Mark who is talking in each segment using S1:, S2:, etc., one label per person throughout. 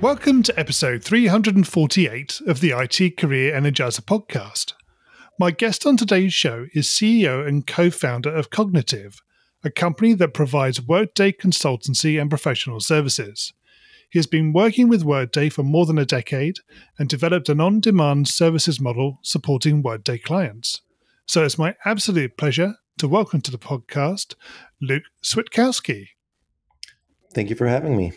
S1: Welcome to episode 348 of the IT Career Energizer podcast. My guest on today's show is CEO and co founder of Kognitiv, a company that provides Workday consultancy and professional services. He has been working with Workday for more than a decade and developed an on demand services model supporting Workday clients. So it's my absolute pleasure to welcome to the podcast Luke Switkowski.
S2: Thank you for having me.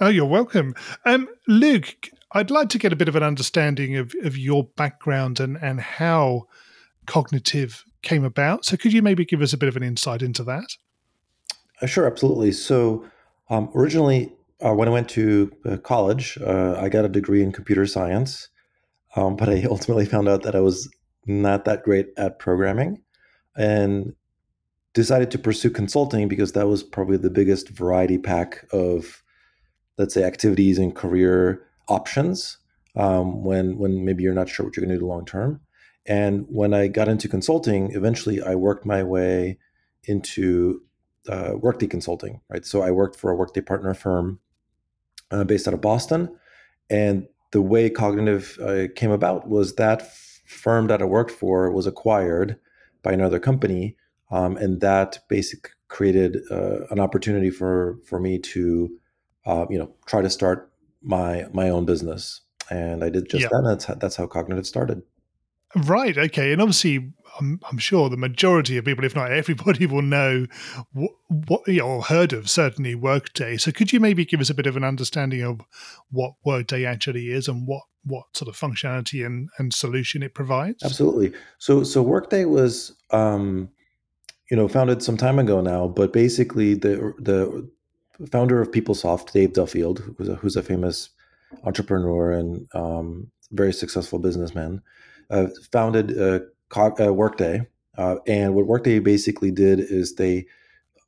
S1: Oh, you're welcome. Um, Luke, I'd like to get a bit of an understanding of, of your background and, and how Kognitiv came about. So, could you maybe give us a bit of an insight into that?
S2: Uh, sure, absolutely. So, um, originally, uh, when I went to uh, college, uh, I got a degree in computer science, um, but I ultimately found out that I was not that great at programming and decided to pursue consulting because that was probably the biggest variety pack of let's say activities and career options um, when when maybe you're not sure what you're going to do long term. And when I got into consulting, eventually I worked my way into uh, Workday consulting. Right, so I worked for a Workday partner firm uh, based out of Boston, and the way Kognitiv uh, came about was that firm that I worked for was acquired by another company, um, and that basically created uh, an opportunity for for me to uh, you know, try to start my my own business. And I did just yeah. that. that's how, that's how Kognitiv started.
S1: Right. Okay. And obviously, I'm, I'm, sure the majority of people, if not everybody, will know what, what you know, or heard of certainly Workday. So, could you maybe give us a bit of an understanding of what Workday actually is and what what sort of functionality and, and solution it provides?
S2: Absolutely. So, so Workday was, um, you know, founded some time ago now, but basically the the founder of PeopleSoft, Dave Duffield, who's a, who's a famous entrepreneur and um, very successful businessman, uh, founded uh, uh, Workday. Uh, and what Workday basically did is they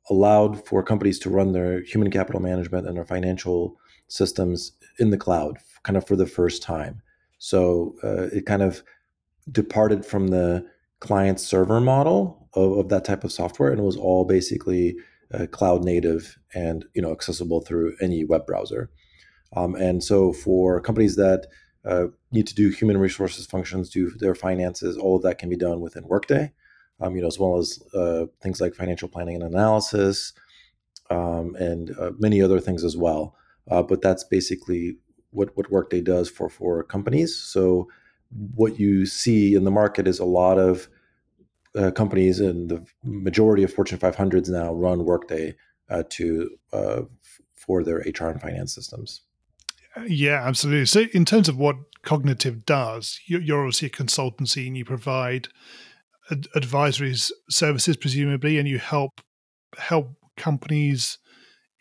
S2: allowed for companies to run their human capital management and their financial systems in the cloud, kind of for the first time. So uh, it kind of departed from the client server model of, of that type of software, and it was all basically uh, cloud native and you know accessible through any web browser. Um, and so for companies that uh, need to do human resources functions, do their finances, all of that can be done within Workday. Um, you know, as well as uh, things like financial planning and analysis, um, and uh, many other things as well. Uh, but that's basically what what Workday does for for companies. So what you see in the market is a lot of uh, companies and the majority of Fortune 500s now run Workday uh, to uh, for their HR and finance systems.
S1: Yeah, absolutely. So, in terms of what Kognitiv does, you're obviously a consultancy and you provide ad- advisory services, presumably, and you help help companies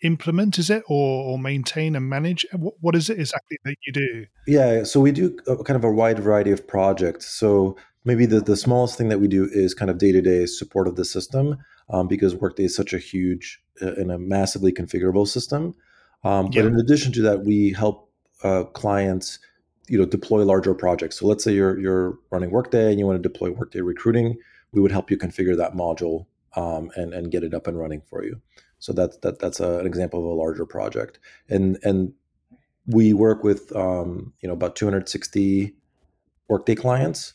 S1: implement is it or, or maintain and manage what, what is it exactly that you do
S2: yeah so we do a, kind of a wide variety of projects so maybe the, the smallest thing that we do is kind of day-to-day support of the system um, because workday is such a huge uh, and a massively configurable system. Um, yeah. but in addition to that we help uh, clients you know deploy larger projects. So let's say you're you're running workday and you want to deploy workday recruiting we would help you configure that module um, and and get it up and running for you. So that's that that's a, an example of a larger project. And and we work with um, you know about 260 workday clients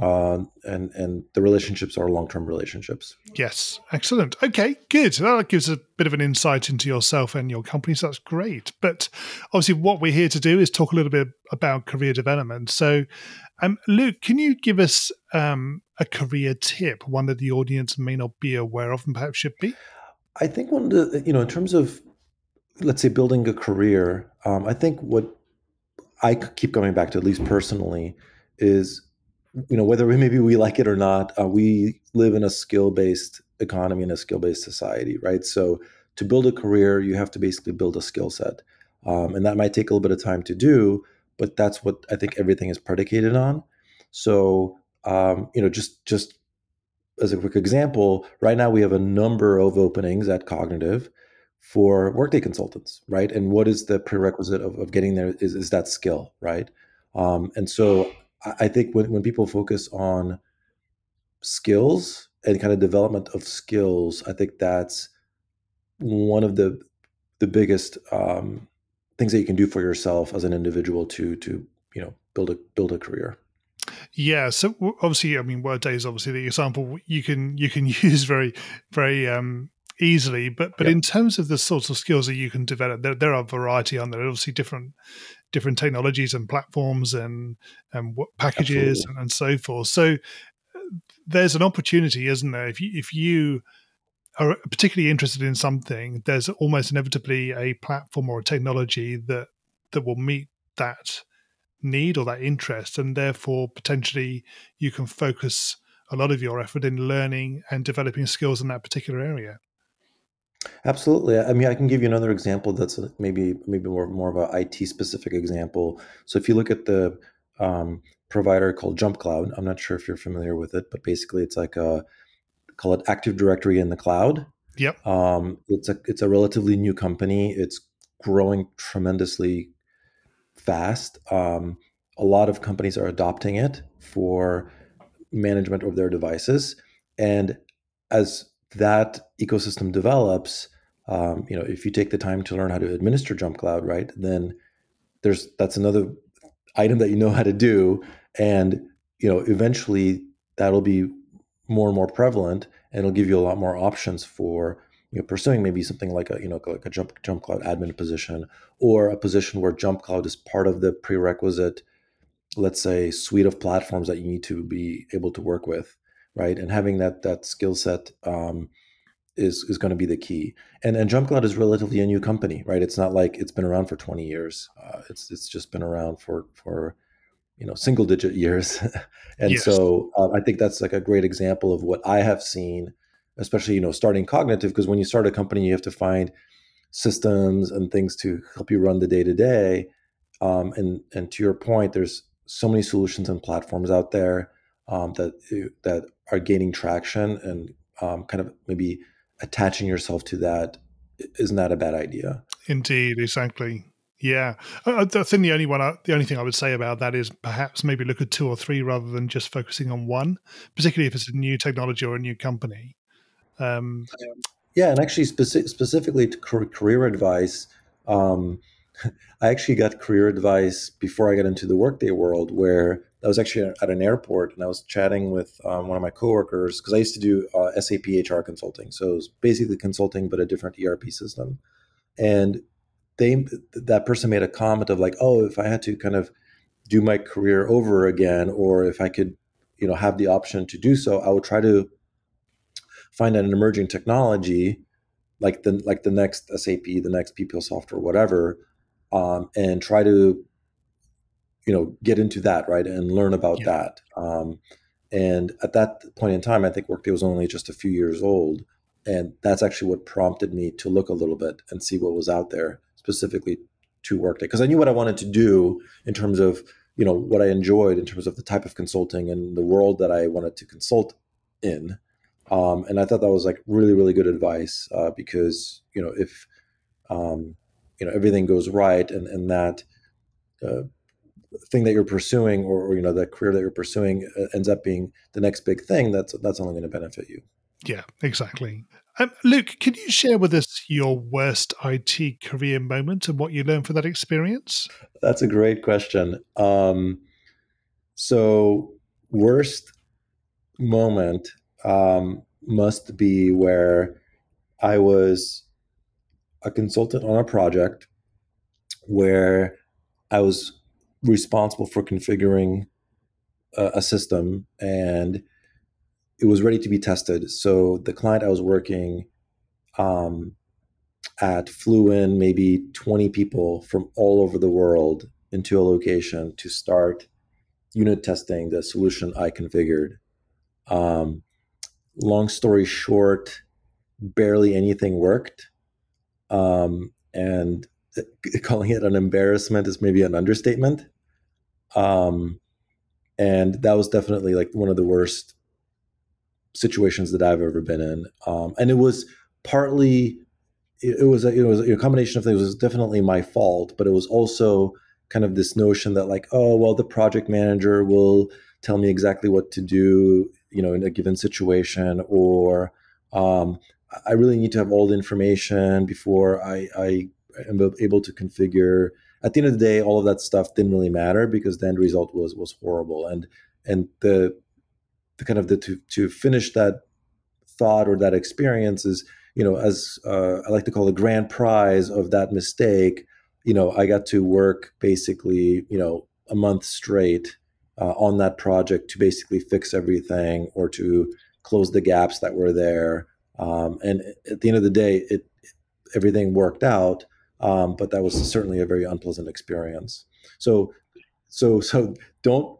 S2: uh, and and the relationships are long term relationships.
S1: Yes, excellent. Okay, good. That gives a bit of an insight into yourself and your company. So that's great. But obviously, what we're here to do is talk a little bit about career development. So, um, Luke, can you give us um, a career tip, one that the audience may not be aware of and perhaps should be?
S2: I think one of the you know in terms of let's say building a career, um, I think what I keep going back to, at least personally, is you know whether we, maybe we like it or not uh, we live in a skill based economy and a skill based society right so to build a career you have to basically build a skill set um, and that might take a little bit of time to do but that's what i think everything is predicated on So um, you know, just just as a quick example, right now we have a number of openings at Kognitiv for workday consultants, right? And what is the prerequisite of, of getting there is, is that skill, right? Um, and so I think when, when people focus on skills and kind of development of skills, I think that's one of the the biggest um, things that you can do for yourself as an individual to to you know build a build a career.
S1: Yeah, so obviously, I mean, Workday is obviously the example you can you can use very very um, easily. But but in terms of the sorts of skills that you can develop, there, there are a variety on there. Obviously, different different technologies and platforms and and what packages and, and, so forth. So uh, there's an opportunity, isn't there? If you if you are particularly interested in something, there's almost inevitably a platform or a technology that that will meet that need or that interest, and therefore potentially you can focus a lot of your effort in learning and developing skills in that particular area.
S2: Absolutely. I mean, I can give you another example that's maybe maybe more more of an IT specific example. So if you look at the um, provider called JumpCloud, I'm not sure if you're familiar with it, but basically it's like a call it Active Directory in the cloud.
S1: Yep.
S2: Um, it's a it's a relatively new company. It's growing tremendously fast. Um, a lot of companies are adopting it for management of their devices, and as that ecosystem develops, um, you know, if you take the time to learn how to administer JumpCloud, right, then there's that's another item that you know how to do, and you know, eventually that'll be more and more prevalent, and it'll give you a lot more options for you know pursuing maybe something like a you know like a jump JumpCloud admin position or a position where JumpCloud is part of the prerequisite, let's say, suite of platforms that you need to be able to work with right? And having that that skill set um, is is going to be the key. And and JumpCloud is relatively a new company, right? It's not like it's been around for 20 years. Uh, it's it's just been around for for you know single digit years, and yes. so uh, I think that's like a great example of what I have seen, especially you know starting Kognitiv because when you start a company, you have to find systems and things to help you run the day to day. And and to your point, there's so many solutions and platforms out there um, that that are gaining traction and um, kind of maybe attaching yourself to that isn't that a bad idea?
S1: Indeed exactly. Yeah. I, I think the only one I, the only thing i would say about that is perhaps maybe look at two or three rather than just focusing on one particularly if it's a new technology or a new company. Um,
S2: yeah and actually speci- specifically to career advice um, i actually got career advice before i got into the workday world where I was actually at an airport and I was chatting with um, one of my coworkers because I used to do uh, SAP HR consulting. So it was basically consulting, but a different ERP system. And they, that person made a comment of like, oh, if I had to kind of do my career over again, or if I could, you know, have the option to do so, I would try to find an emerging technology like the like the next SAP, the next PeopleSoft, or whatever, um, and try to you know get into that right and learn about yeah. that um, and at that point in time i think workday was only just a few years old and that's actually what prompted me to look a little bit and see what was out there specifically to workday because i knew what i wanted to do in terms of you know what i enjoyed in terms of the type of consulting and the world that i wanted to consult in um, and i thought that was like really really good advice uh, because you know if um, you know everything goes right and and that uh, thing that you're pursuing or, or you know the career that you're pursuing uh, ends up being the next big thing that's that's only going to benefit you.
S1: Yeah exactly. Um, luke can you share with us your worst it career moment and what you learned from that experience?
S2: That's a great question. Um, so worst moment um, must be where i was a consultant on a project where i was responsible for configuring a, a system and it was ready to be tested. So the client I was working um, at flew in maybe 20 people from all over the world into a location to start unit testing the solution I configured. Um, long story short, barely anything worked. Um, and calling it an embarrassment is maybe an understatement. Um, and that was definitely like one of the worst situations that I've ever been in. Um, and it was partly it, was a, it was a combination of things. It was definitely my fault, but it was also kind of this notion that like, oh well, the project manager will tell me exactly what to do, you know, in a given situation, or um, I really need to have all the information before I, I am able to configure. At the end of the day, all of that stuff didn't really matter because the end result was was horrible. And and the the kind of the to to finish that thought or that experience is you know as uh, I like to call the grand prize of that mistake. You know, I got to work basically you know a month straight uh, on that project to basically fix everything or to close the gaps that were there. Um, and at the end of the day, it everything worked out, um, but that was certainly a very unpleasant experience. So, so, so don't.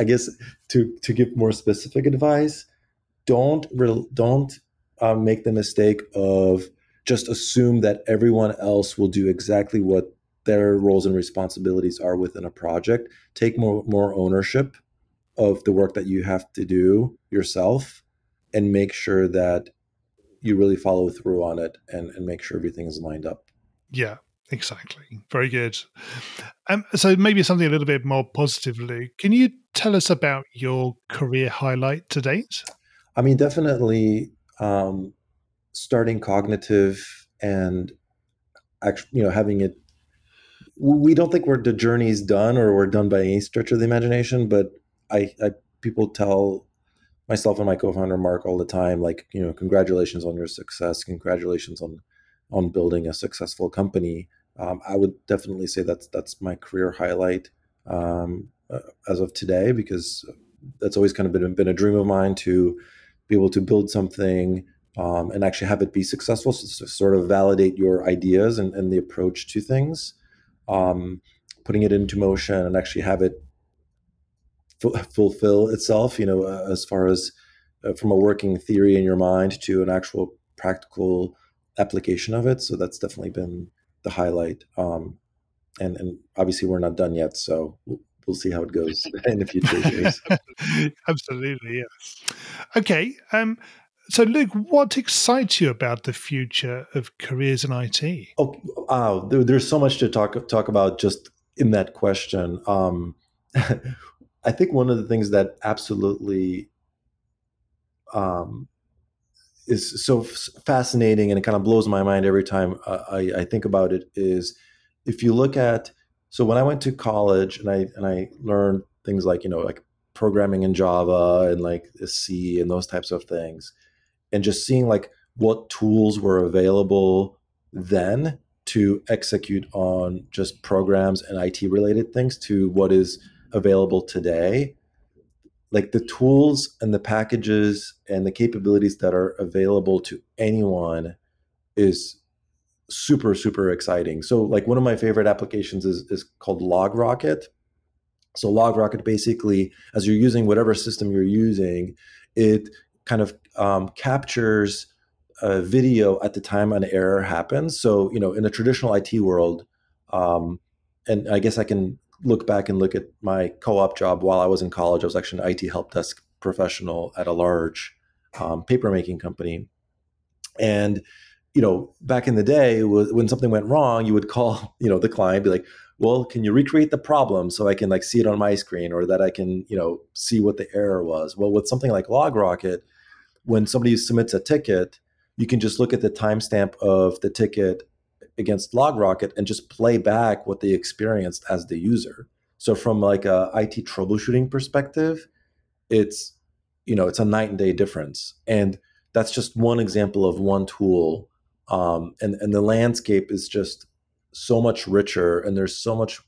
S2: I guess to to give more specific advice, don't don't uh, make the mistake of just assume that everyone else will do exactly what their roles and responsibilities are within a project. Take more more ownership of the work that you have to do yourself and make sure that you really follow through on it and, and make sure everything is lined up.
S1: Yeah, exactly. Very good. Um, so maybe something a little bit more positively. Can you tell us about your career highlight to date?
S2: I mean, definitely um, starting Kognitiv and actually, you know, having it we don't think we're the journey's done or we're done by any stretch of the imagination, but I, I people tell myself and my co-founder Mark all the time, like you know, congratulations on your success, congratulations on on building a successful company. Um, I would definitely say that's that's my career highlight um, uh, as of today because that's always kind of been, been a dream of mine to be able to build something um, and actually have it be successful, so to sort of validate your ideas and, and the approach to things um, putting it into motion and actually have it f- fulfill itself, you know, uh, as far as uh, from a working theory in your mind to an actual practical application of it. So that's definitely been the highlight. Um, and, and obviously we're not done yet. So we'll, we'll see how it goes in the future years.
S1: Absolutely. Yes. Okay. Um, so, Luke, what excites you about the future of careers in IT?
S2: Oh, wow, there, there's so much to talk talk about just in that question. Um, I think one of the things that absolutely um, is so fascinating and it kind of blows my mind every time I, I think about it is if you look at so when I went to college and I and I learned things like you know like programming in Java and like C and those types of things and just seeing like what tools were available then to execute on just programs and IT related things to what is available today. Like the tools and the packages and the capabilities that are available to anyone is super, super exciting. So, like one of my favorite applications is, is called LogRocket. So, LogRocket basically, as you're using whatever system you're using, it kind of um, captures a video at the time an error happens. So, you know, in a traditional IT world, um, and I guess I can look back and look at my co-op job while I was in college. I was actually an IT help desk professional at a large um, paper making company, and you know, back in the day, when something went wrong, you would call, you know, the client, be like, "Well, can you recreate the problem so I can like see it on my screen, or that I can, you know, see what the error was?" Well, with something like LogRocket, when somebody submits a ticket, you can just look at the timestamp of the ticket against LogRocket and just play back what they experienced as the user. So from like a IT troubleshooting perspective, it's you know it's a night and day difference, and that's just one example of one tool. Um, and and the landscape is just so much richer, and there's so much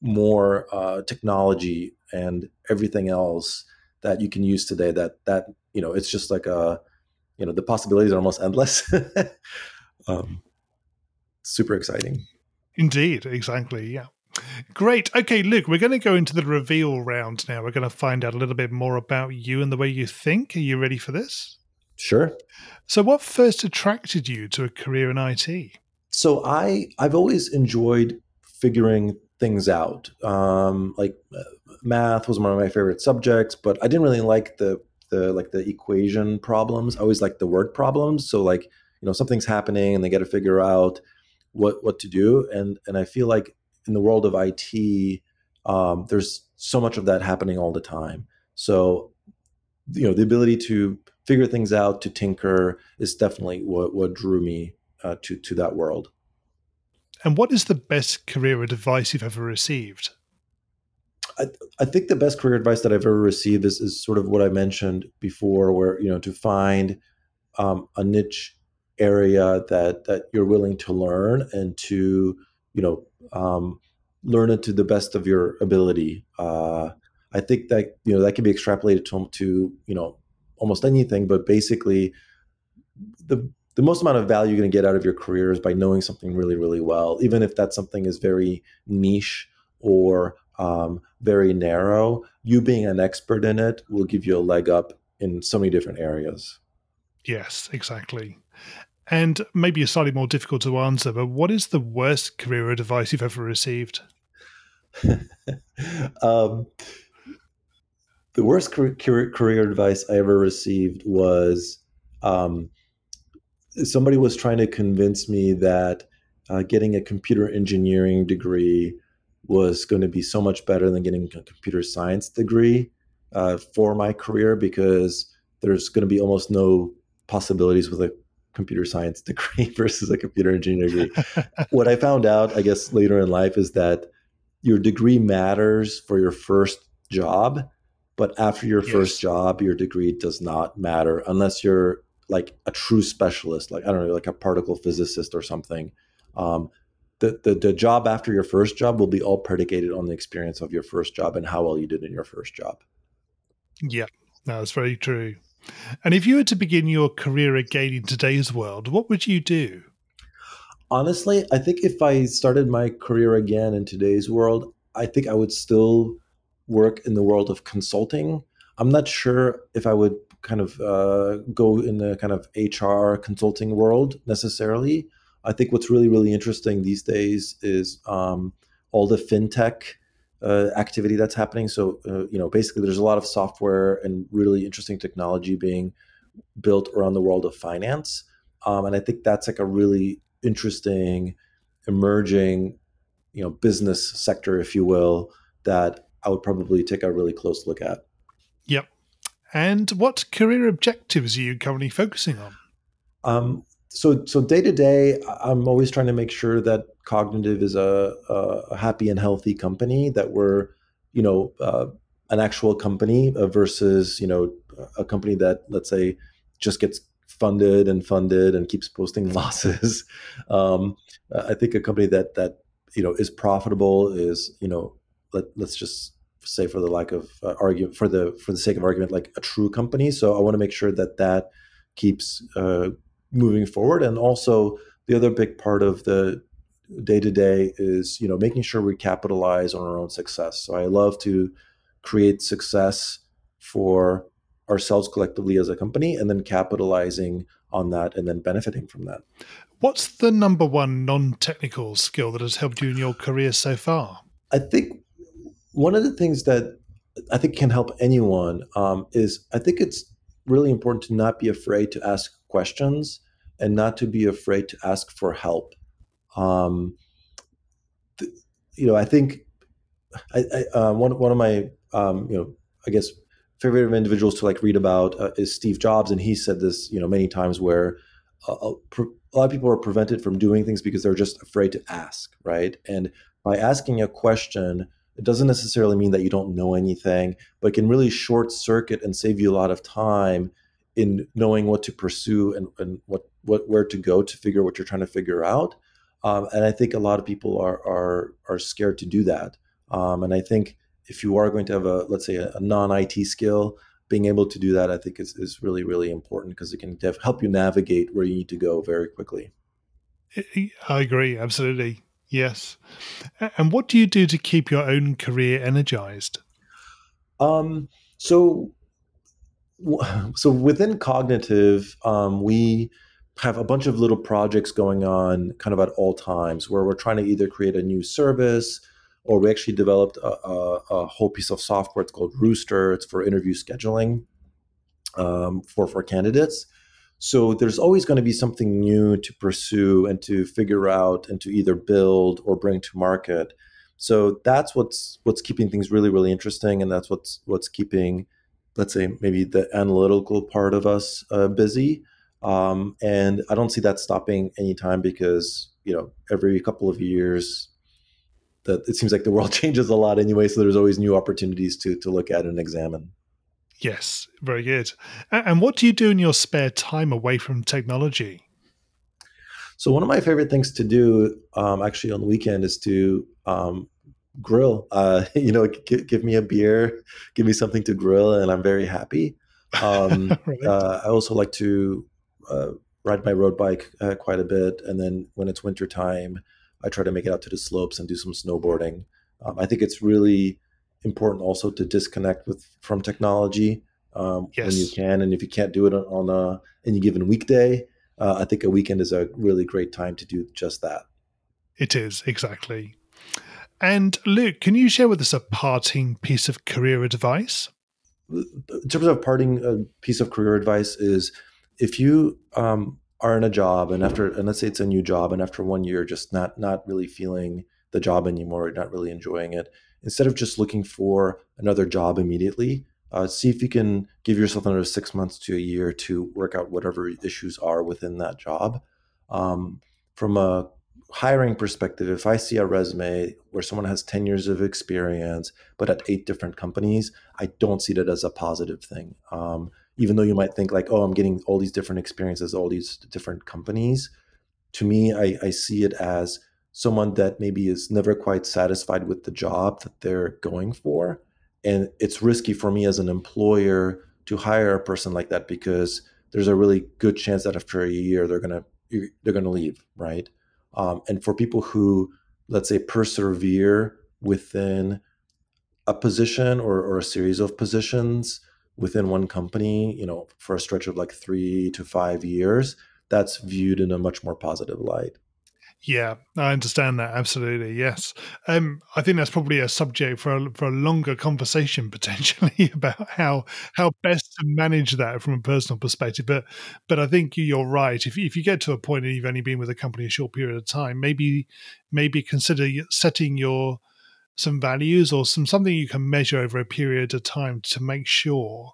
S2: more uh, technology and everything else that you can use today that that you know it's just like a you know the possibilities are almost endless um, super exciting
S1: indeed exactly yeah Great. Okay, Luke, we're going to go into the reveal round now. We're going to find out a little bit more about you and the way you think. Are you ready for this?
S2: Sure.
S1: So, what first attracted you to a career in IT?
S2: So, I I've always enjoyed figuring things out. Um, like uh, math was one of my favorite subjects, but I didn't really like the the like the equation problems. I always like the word problems. So like you know something's happening and they got to figure out what what to do. And and I feel like in the world of IT, um, there's so much of that happening all the time. So you know the ability to figure things out, to tinker, is definitely what what drew me uh, to to that world.
S1: And what is the best career advice you've ever received?
S2: I, I think the best career advice that I've ever received is, is sort of what I mentioned before, where you know to find um, a niche area that that you're willing to learn and to you know um, learn it to the best of your ability. Uh, I think that you know that can be extrapolated to, to you know almost anything, but basically the the most amount of value you're going to get out of your career is by knowing something really, really well, even if that something is very niche or um, very narrow. You being an expert in it will give you a leg up in so many different areas.
S1: Yes, exactly. And maybe a slightly more difficult to answer, but what is the worst career advice you've ever received?
S2: um, the worst career, career, advice I ever received was um, somebody was trying to convince me that uh, getting a computer engineering degree was going to be so much better than getting a computer science degree uh, for my career because there's going to be almost no possibilities with a computer science degree versus a computer engineering degree. what I found out, I guess, later in life is that your degree matters for your first job, but after your yes. first job, your degree does not matter unless you're like a true specialist, like I don't know, like a particle physicist or something. Um, the, the the job after your first job will be all predicated on the experience of your first job and how well you did in your first job.
S1: Yeah, that's very true. And if you were to begin your career again in today's world, what would you do?
S2: Honestly, I think if I started my career again in today's world, I think I would still work in the world of consulting. I'm not sure if I would kind of uh, go in the kind of HR consulting world necessarily. I think what's really really interesting these days is um, all the fintech uh, activity that's happening. So uh, you know, basically, there's a lot of software and really interesting technology being built around the world of finance, um, and I think that's like a really interesting emerging you know business sector, if you will, that I would probably take a really close look at.
S1: Yep, and what career objectives are you currently focusing on?
S2: Um, so, so day to day, I'm always trying to make sure that Kognitiv is a, a happy and healthy company. That we're, you know, uh, an actual company uh, versus you know a company that let's say just gets funded and funded and keeps posting losses. um, I think a company that that you know is profitable is you know let, let's just say for the lack of uh, argument for the for the sake of argument like a true company so i want to make sure that that keeps uh, moving forward. And also the other big part of the day to day is you know making sure we capitalize on our own success. So i love to create success for ourselves collectively as a company and then capitalizing on that and then benefiting from that.
S1: What's the number one non-technical skill that has helped you in your career so far?
S2: I think one of the things that I think can help anyone um, is I think it's really important to not be afraid to ask questions and not to be afraid to ask for help. Um, th- you know, I think I, I, uh, one one of my um, you know I guess favorite individuals to like read about uh, is Steve Jobs, and he said this you know many times where uh, a, a lot of people are prevented from doing things because they're just afraid to ask, right? And by asking a question it doesn't necessarily mean that you don't know anything, but can really short circuit and save you a lot of time in knowing what to pursue and, and what, what where to go to figure what you're trying to figure out. Um, and I think a lot of people are are are scared to do that. Um, and I think if you are going to have a let's say a, a non IT skill, being able to do that, I think is is really really important because it can def- help you navigate where you need to go very quickly.
S1: I agree, absolutely. Yes. And what do you do to keep your own career energized?
S2: Um, so, so within Kognitiv, um, we have a bunch of little projects going on kind of at all times where we're trying to either create a new service or we actually developed a, a, a whole piece of software. It's called Rooster. It's for interview scheduling um, for for candidates. So there's always going to be something new to pursue and to figure out and to either build or bring to market. So that's what's what's keeping things really really interesting, and that's what's what's keeping, let's say, maybe the analytical part of us uh, busy. Um, and I don't see that stopping anytime because you know every couple of years that it seems like the world changes a lot anyway so there's always new opportunities to to look at and examine
S1: yes very good and what do you do in your spare time away from technology
S2: so one of my favorite things to do um, actually on the weekend is to um, grill uh, you know g- give me a beer give me something to grill and i'm very happy um, right. uh, i also like to uh, ride my road bike uh, quite a bit and then when it's winter time I try to make it out to the slopes and do some snowboarding. Um, I think it's really important also to disconnect with from technology um, yes. when you can, and if you can't do it on, on a any given weekday, uh, I think a weekend is a really great time to do just that.
S1: It is exactly. And Luke, can you share with us a parting piece of career advice?
S2: In terms of parting a piece of career advice is if you um, are in a job and after and let's say it's a new job and after one year just not not really feeling the job anymore not really enjoying it instead of just looking for another job immediately uh, see if you can give yourself another six months to a year to work out whatever issues are within that job um, from a hiring perspective if i see a resume where someone has 10 years of experience but at eight different companies i don't see that as a positive thing um, even though you might think like, oh, I'm getting all these different experiences, all these different companies. To me, I, I see it as someone that maybe is never quite satisfied with the job that they're going for. And it's risky for me as an employer to hire a person like that because there's a really good chance that after a year they're gonna they're gonna leave, right? Um, and for people who, let's say, persevere within a position or, or a series of positions, within one company, you know, for a stretch of like three to five years, that's viewed in a much more positive light.
S1: Yeah, I understand that absolutely. Yes, um, I think that's probably a subject for a, for a longer conversation potentially about how how best to manage that from a personal perspective. But but I think you're right. If if you get to a point and you've only been with a company a short period of time, maybe maybe consider setting your some values or some something you can measure over a period of time to make sure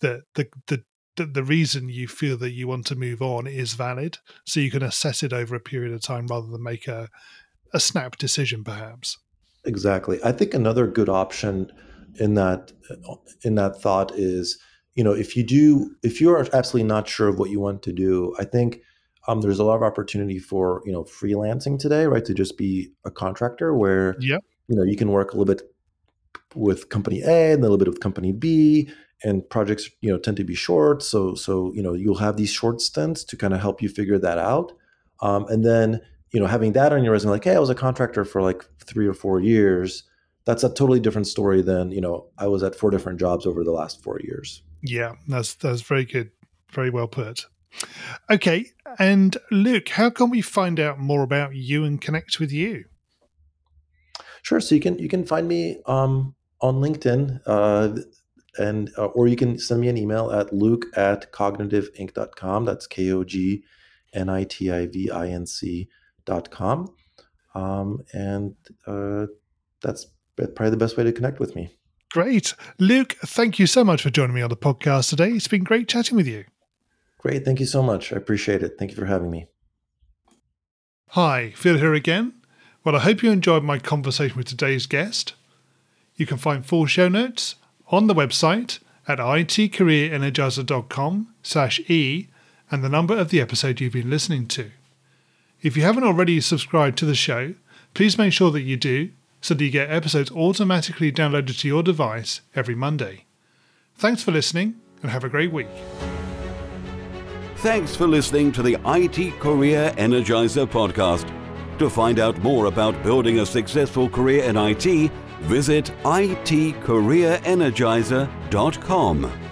S1: that the the the, the reason you feel that you want to move on is valid. So you can assess it over a period of time rather than make a a snap decision perhaps.
S2: Exactly. I think another good option in that in that thought is you know if you do if you're absolutely not sure of what you want to do i think um, there's a lot of opportunity for you know freelancing today right to just be a contractor where
S1: yep.
S2: you know you can work a little bit with company A and a little bit with company B and projects you know tend to be short. So so you know you'll have these short stints to kind of help you figure that out. Um, and then you know having that on your resume like hey i was a contractor for like three or four years that's a totally different story than you know i was at four different jobs over the last four years.
S1: Yeah that's that's very good very well put. Okay and luke how can we find out more about you and connect with you?
S2: Sure. So you can you can find me um, on LinkedIn, uh, and uh, or you can send me an email at luke at kognitivinc.com. That's k o g n i t i v i n c dot com, um, and uh, that's probably the best way to connect with me.
S1: Great, Luke. Thank you so much for joining me on the podcast today. It's been great chatting with you.
S2: Great. Thank you so much. I appreciate it. Thank you for having me.
S1: Hi, Phil here again. Well, I hope you enjoyed my conversation with today's guest. You can find full show notes on the website at itcareerenergizer.com slash e and the number of the episode you've been listening to. If you haven't already subscribed to the show, please make sure that you do so that you get episodes automatically downloaded to your device every Monday. Thanks for listening and have a great week.
S3: Thanks for listening to the IT Career Energizer podcast. To find out more about building a successful career in IT, visit itcareerenergizer.com.